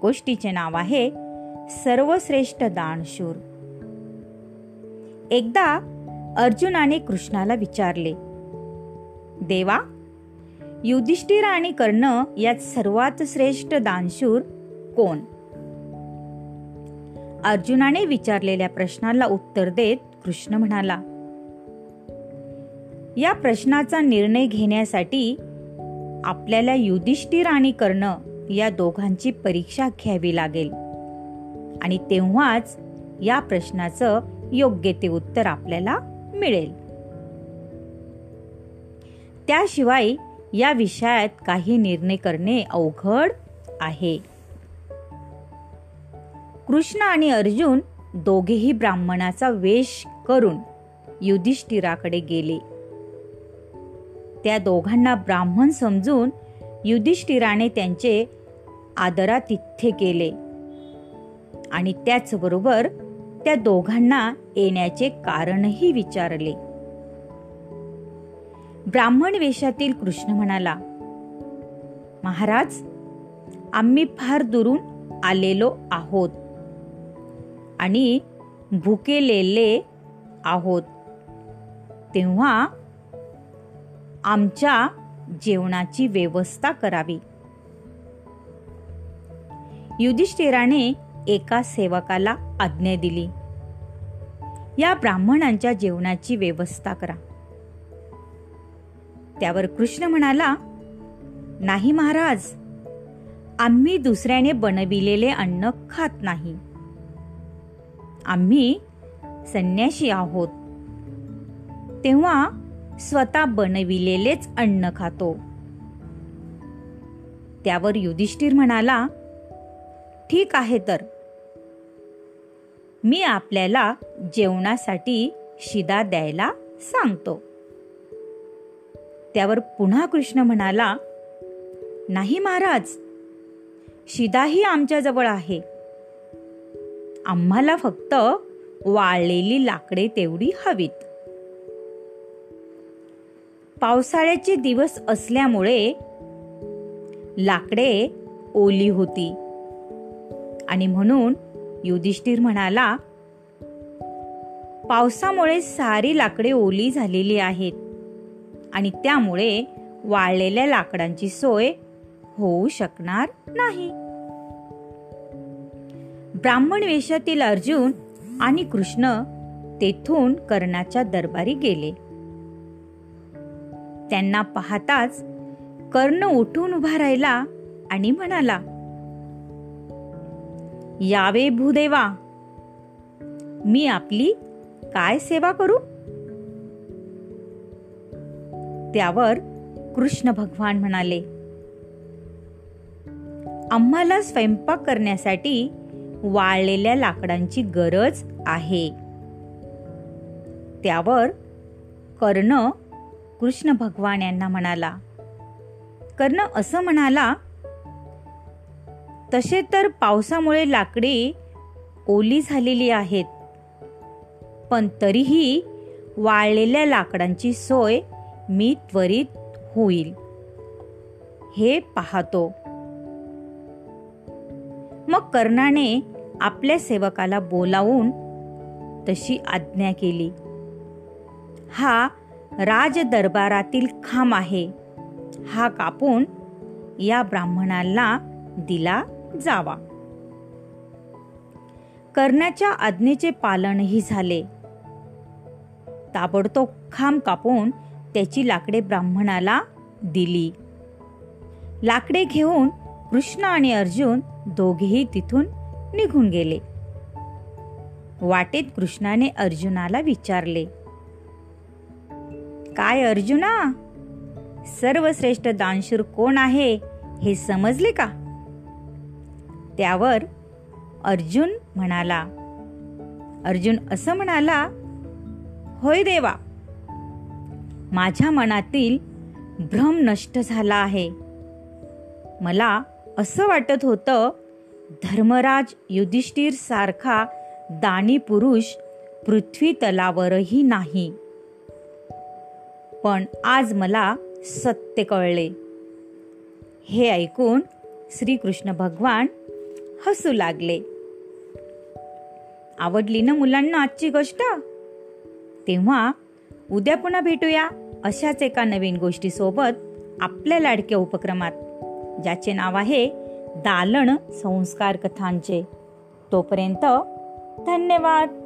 गोष्टीचे नाव आहे सर्वश्रेष्ठ दानशूर. एकदा अर्जुनाने कृष्णाला विचारले देवा युधिष्ठिर आणि कर्ण यात सर्वात श्रेष्ठ दानशूर कोण? अर्जुनाने विचारलेल्या प्रश्नाला उत्तर देत कृष्ण म्हणाला या प्रश्नाचा निर्णय घेण्यासाठी आपल्याला युधिष्ठिर आणि कर्ण या दोघांची परीक्षा घ्यावी लागेल. आणि तेव्हाच या प्रश्नाचं योग्य ते उत्तर आपल्याला मिळेल. त्याशिवाय या विषयात काही निर्णय करणे अवघड आहे. कृष्ण आणि अर्जुन दोघेही ब्राह्मणाचा वेश करून युधिष्ठिराकडे गेले. त्या दोघांना ब्राह्मण समजून युधिष्ठिराने त्यांचे आदरातिथ्य केले आणि त्याचबरोबर त्या दोघांना येण्याचे कारणही विचारले. ब्राह्मण वेशातील कृष्ण म्हणाला महाराज आम्ही फार दुरून आलेलो आहोत आणि भुकेलेले आहोत. तेव्हा आमच्या जेवणाची व्यवस्था करावी. युधिष्ठिराने एका सेवकाला आज्ञा दिली. या ब्राह्मणांच्या जेवणाची व्यवस्था करा. त्यावर कृष्ण म्हणाला नाही महाराज आम्ही दुसऱ्याने बनविलेले अन्न खात नाही. आम्ही संन्याशी आहोत. तेव्हा स्वतः बनविलेलेच अन्न खातो. त्यावर युधिष्ठिर म्हणाला ठीक आहे तर. मी आपल्याला जेवणासाठी शिदा द्यायला सांगतो. त्यावर पुन्हा कृष्ण म्हणाला नाही महाराज शिदाही आमच्याजवळ आहे. आम्हाला फक्त वाळलेली लाकडे तेवढी हवीत. पावसाळ्याचे दिवस असल्यामुळे लाकडे ओली होती. आणि म्हणून युधिष्ठिर म्हणाला पावसामुळे सारी लाकडे ओली झालेली आहेत आणि त्यामुळे वाळलेल्या लाकडांची सोय होऊ शकणार नाही. ब्राह्मण वेशातील अर्जुन आणि कृष्ण तेथून कर्णाच्या दरबारी गेले. त्यांना पाहताच कर्ण उठून उभा राहिला आणि म्हणाला यावे भूदेवा. मी आपली काय सेवा करू? त्यावर कृष्ण भगवान म्हणाले आम्हाला स्वयंपाक करण्यासाठी वाळलेल्या लाकडांची गरज आहे. त्यावर कर्ण कृष्ण भगवान यांना म्हणाला कर्ण असं म्हणाला तसे तर पावसामुळे लाकडी ओली झालेली आहेत. पण तरीही वाळलेल्या लाकडांची सोय मी त्वरित होईल. हे पाहतो. मग कर्णाने आपल्या सेवकाला बोलावून तशी आज्ञा केली. हा राज दरबारातील खांब आहे. हा कापून या ब्राह्मणाला दिला जावा. कर्णाच्या आज्ञेचे पालनही झाले. ताबडतोब खांब कापून त्याची लाकडे ब्राह्मणाला दिली. लाकडे घेऊन कृष्ण आणि अर्जुन दोघेही तिथून निघून गेले. वाटेत कृष्णाने अर्जुनाला विचारले काय अर्जुना? सर्वश्रेष्ठ दानशूर कोण आहे हे समजले का? त्यावर अर्जुन म्हणाला अर्जुन असं म्हणाला होय देवा माझ्या मनातील भ्रम नष्ट झाला आहे. मला असं वाटत होतं धर्मराज युधिष्ठिर सारखा दानी पुरुष पृथ्वी तलावरही नाही. पण आज मला सत्य कळले. हे ऐकून श्रीकृष्ण भगवान हसू लागले. आवडली ना मुलांना आजची गोष्ट? तेव्हा उद्या पुन्हा भेटूया अशाच एका नवीन गोष्टीसोबत आपल्या लाडक्या उपक्रमात ज्याचे नाव आहे दालन संस्कार कथांचे. तोपर्यंत धन्यवाद.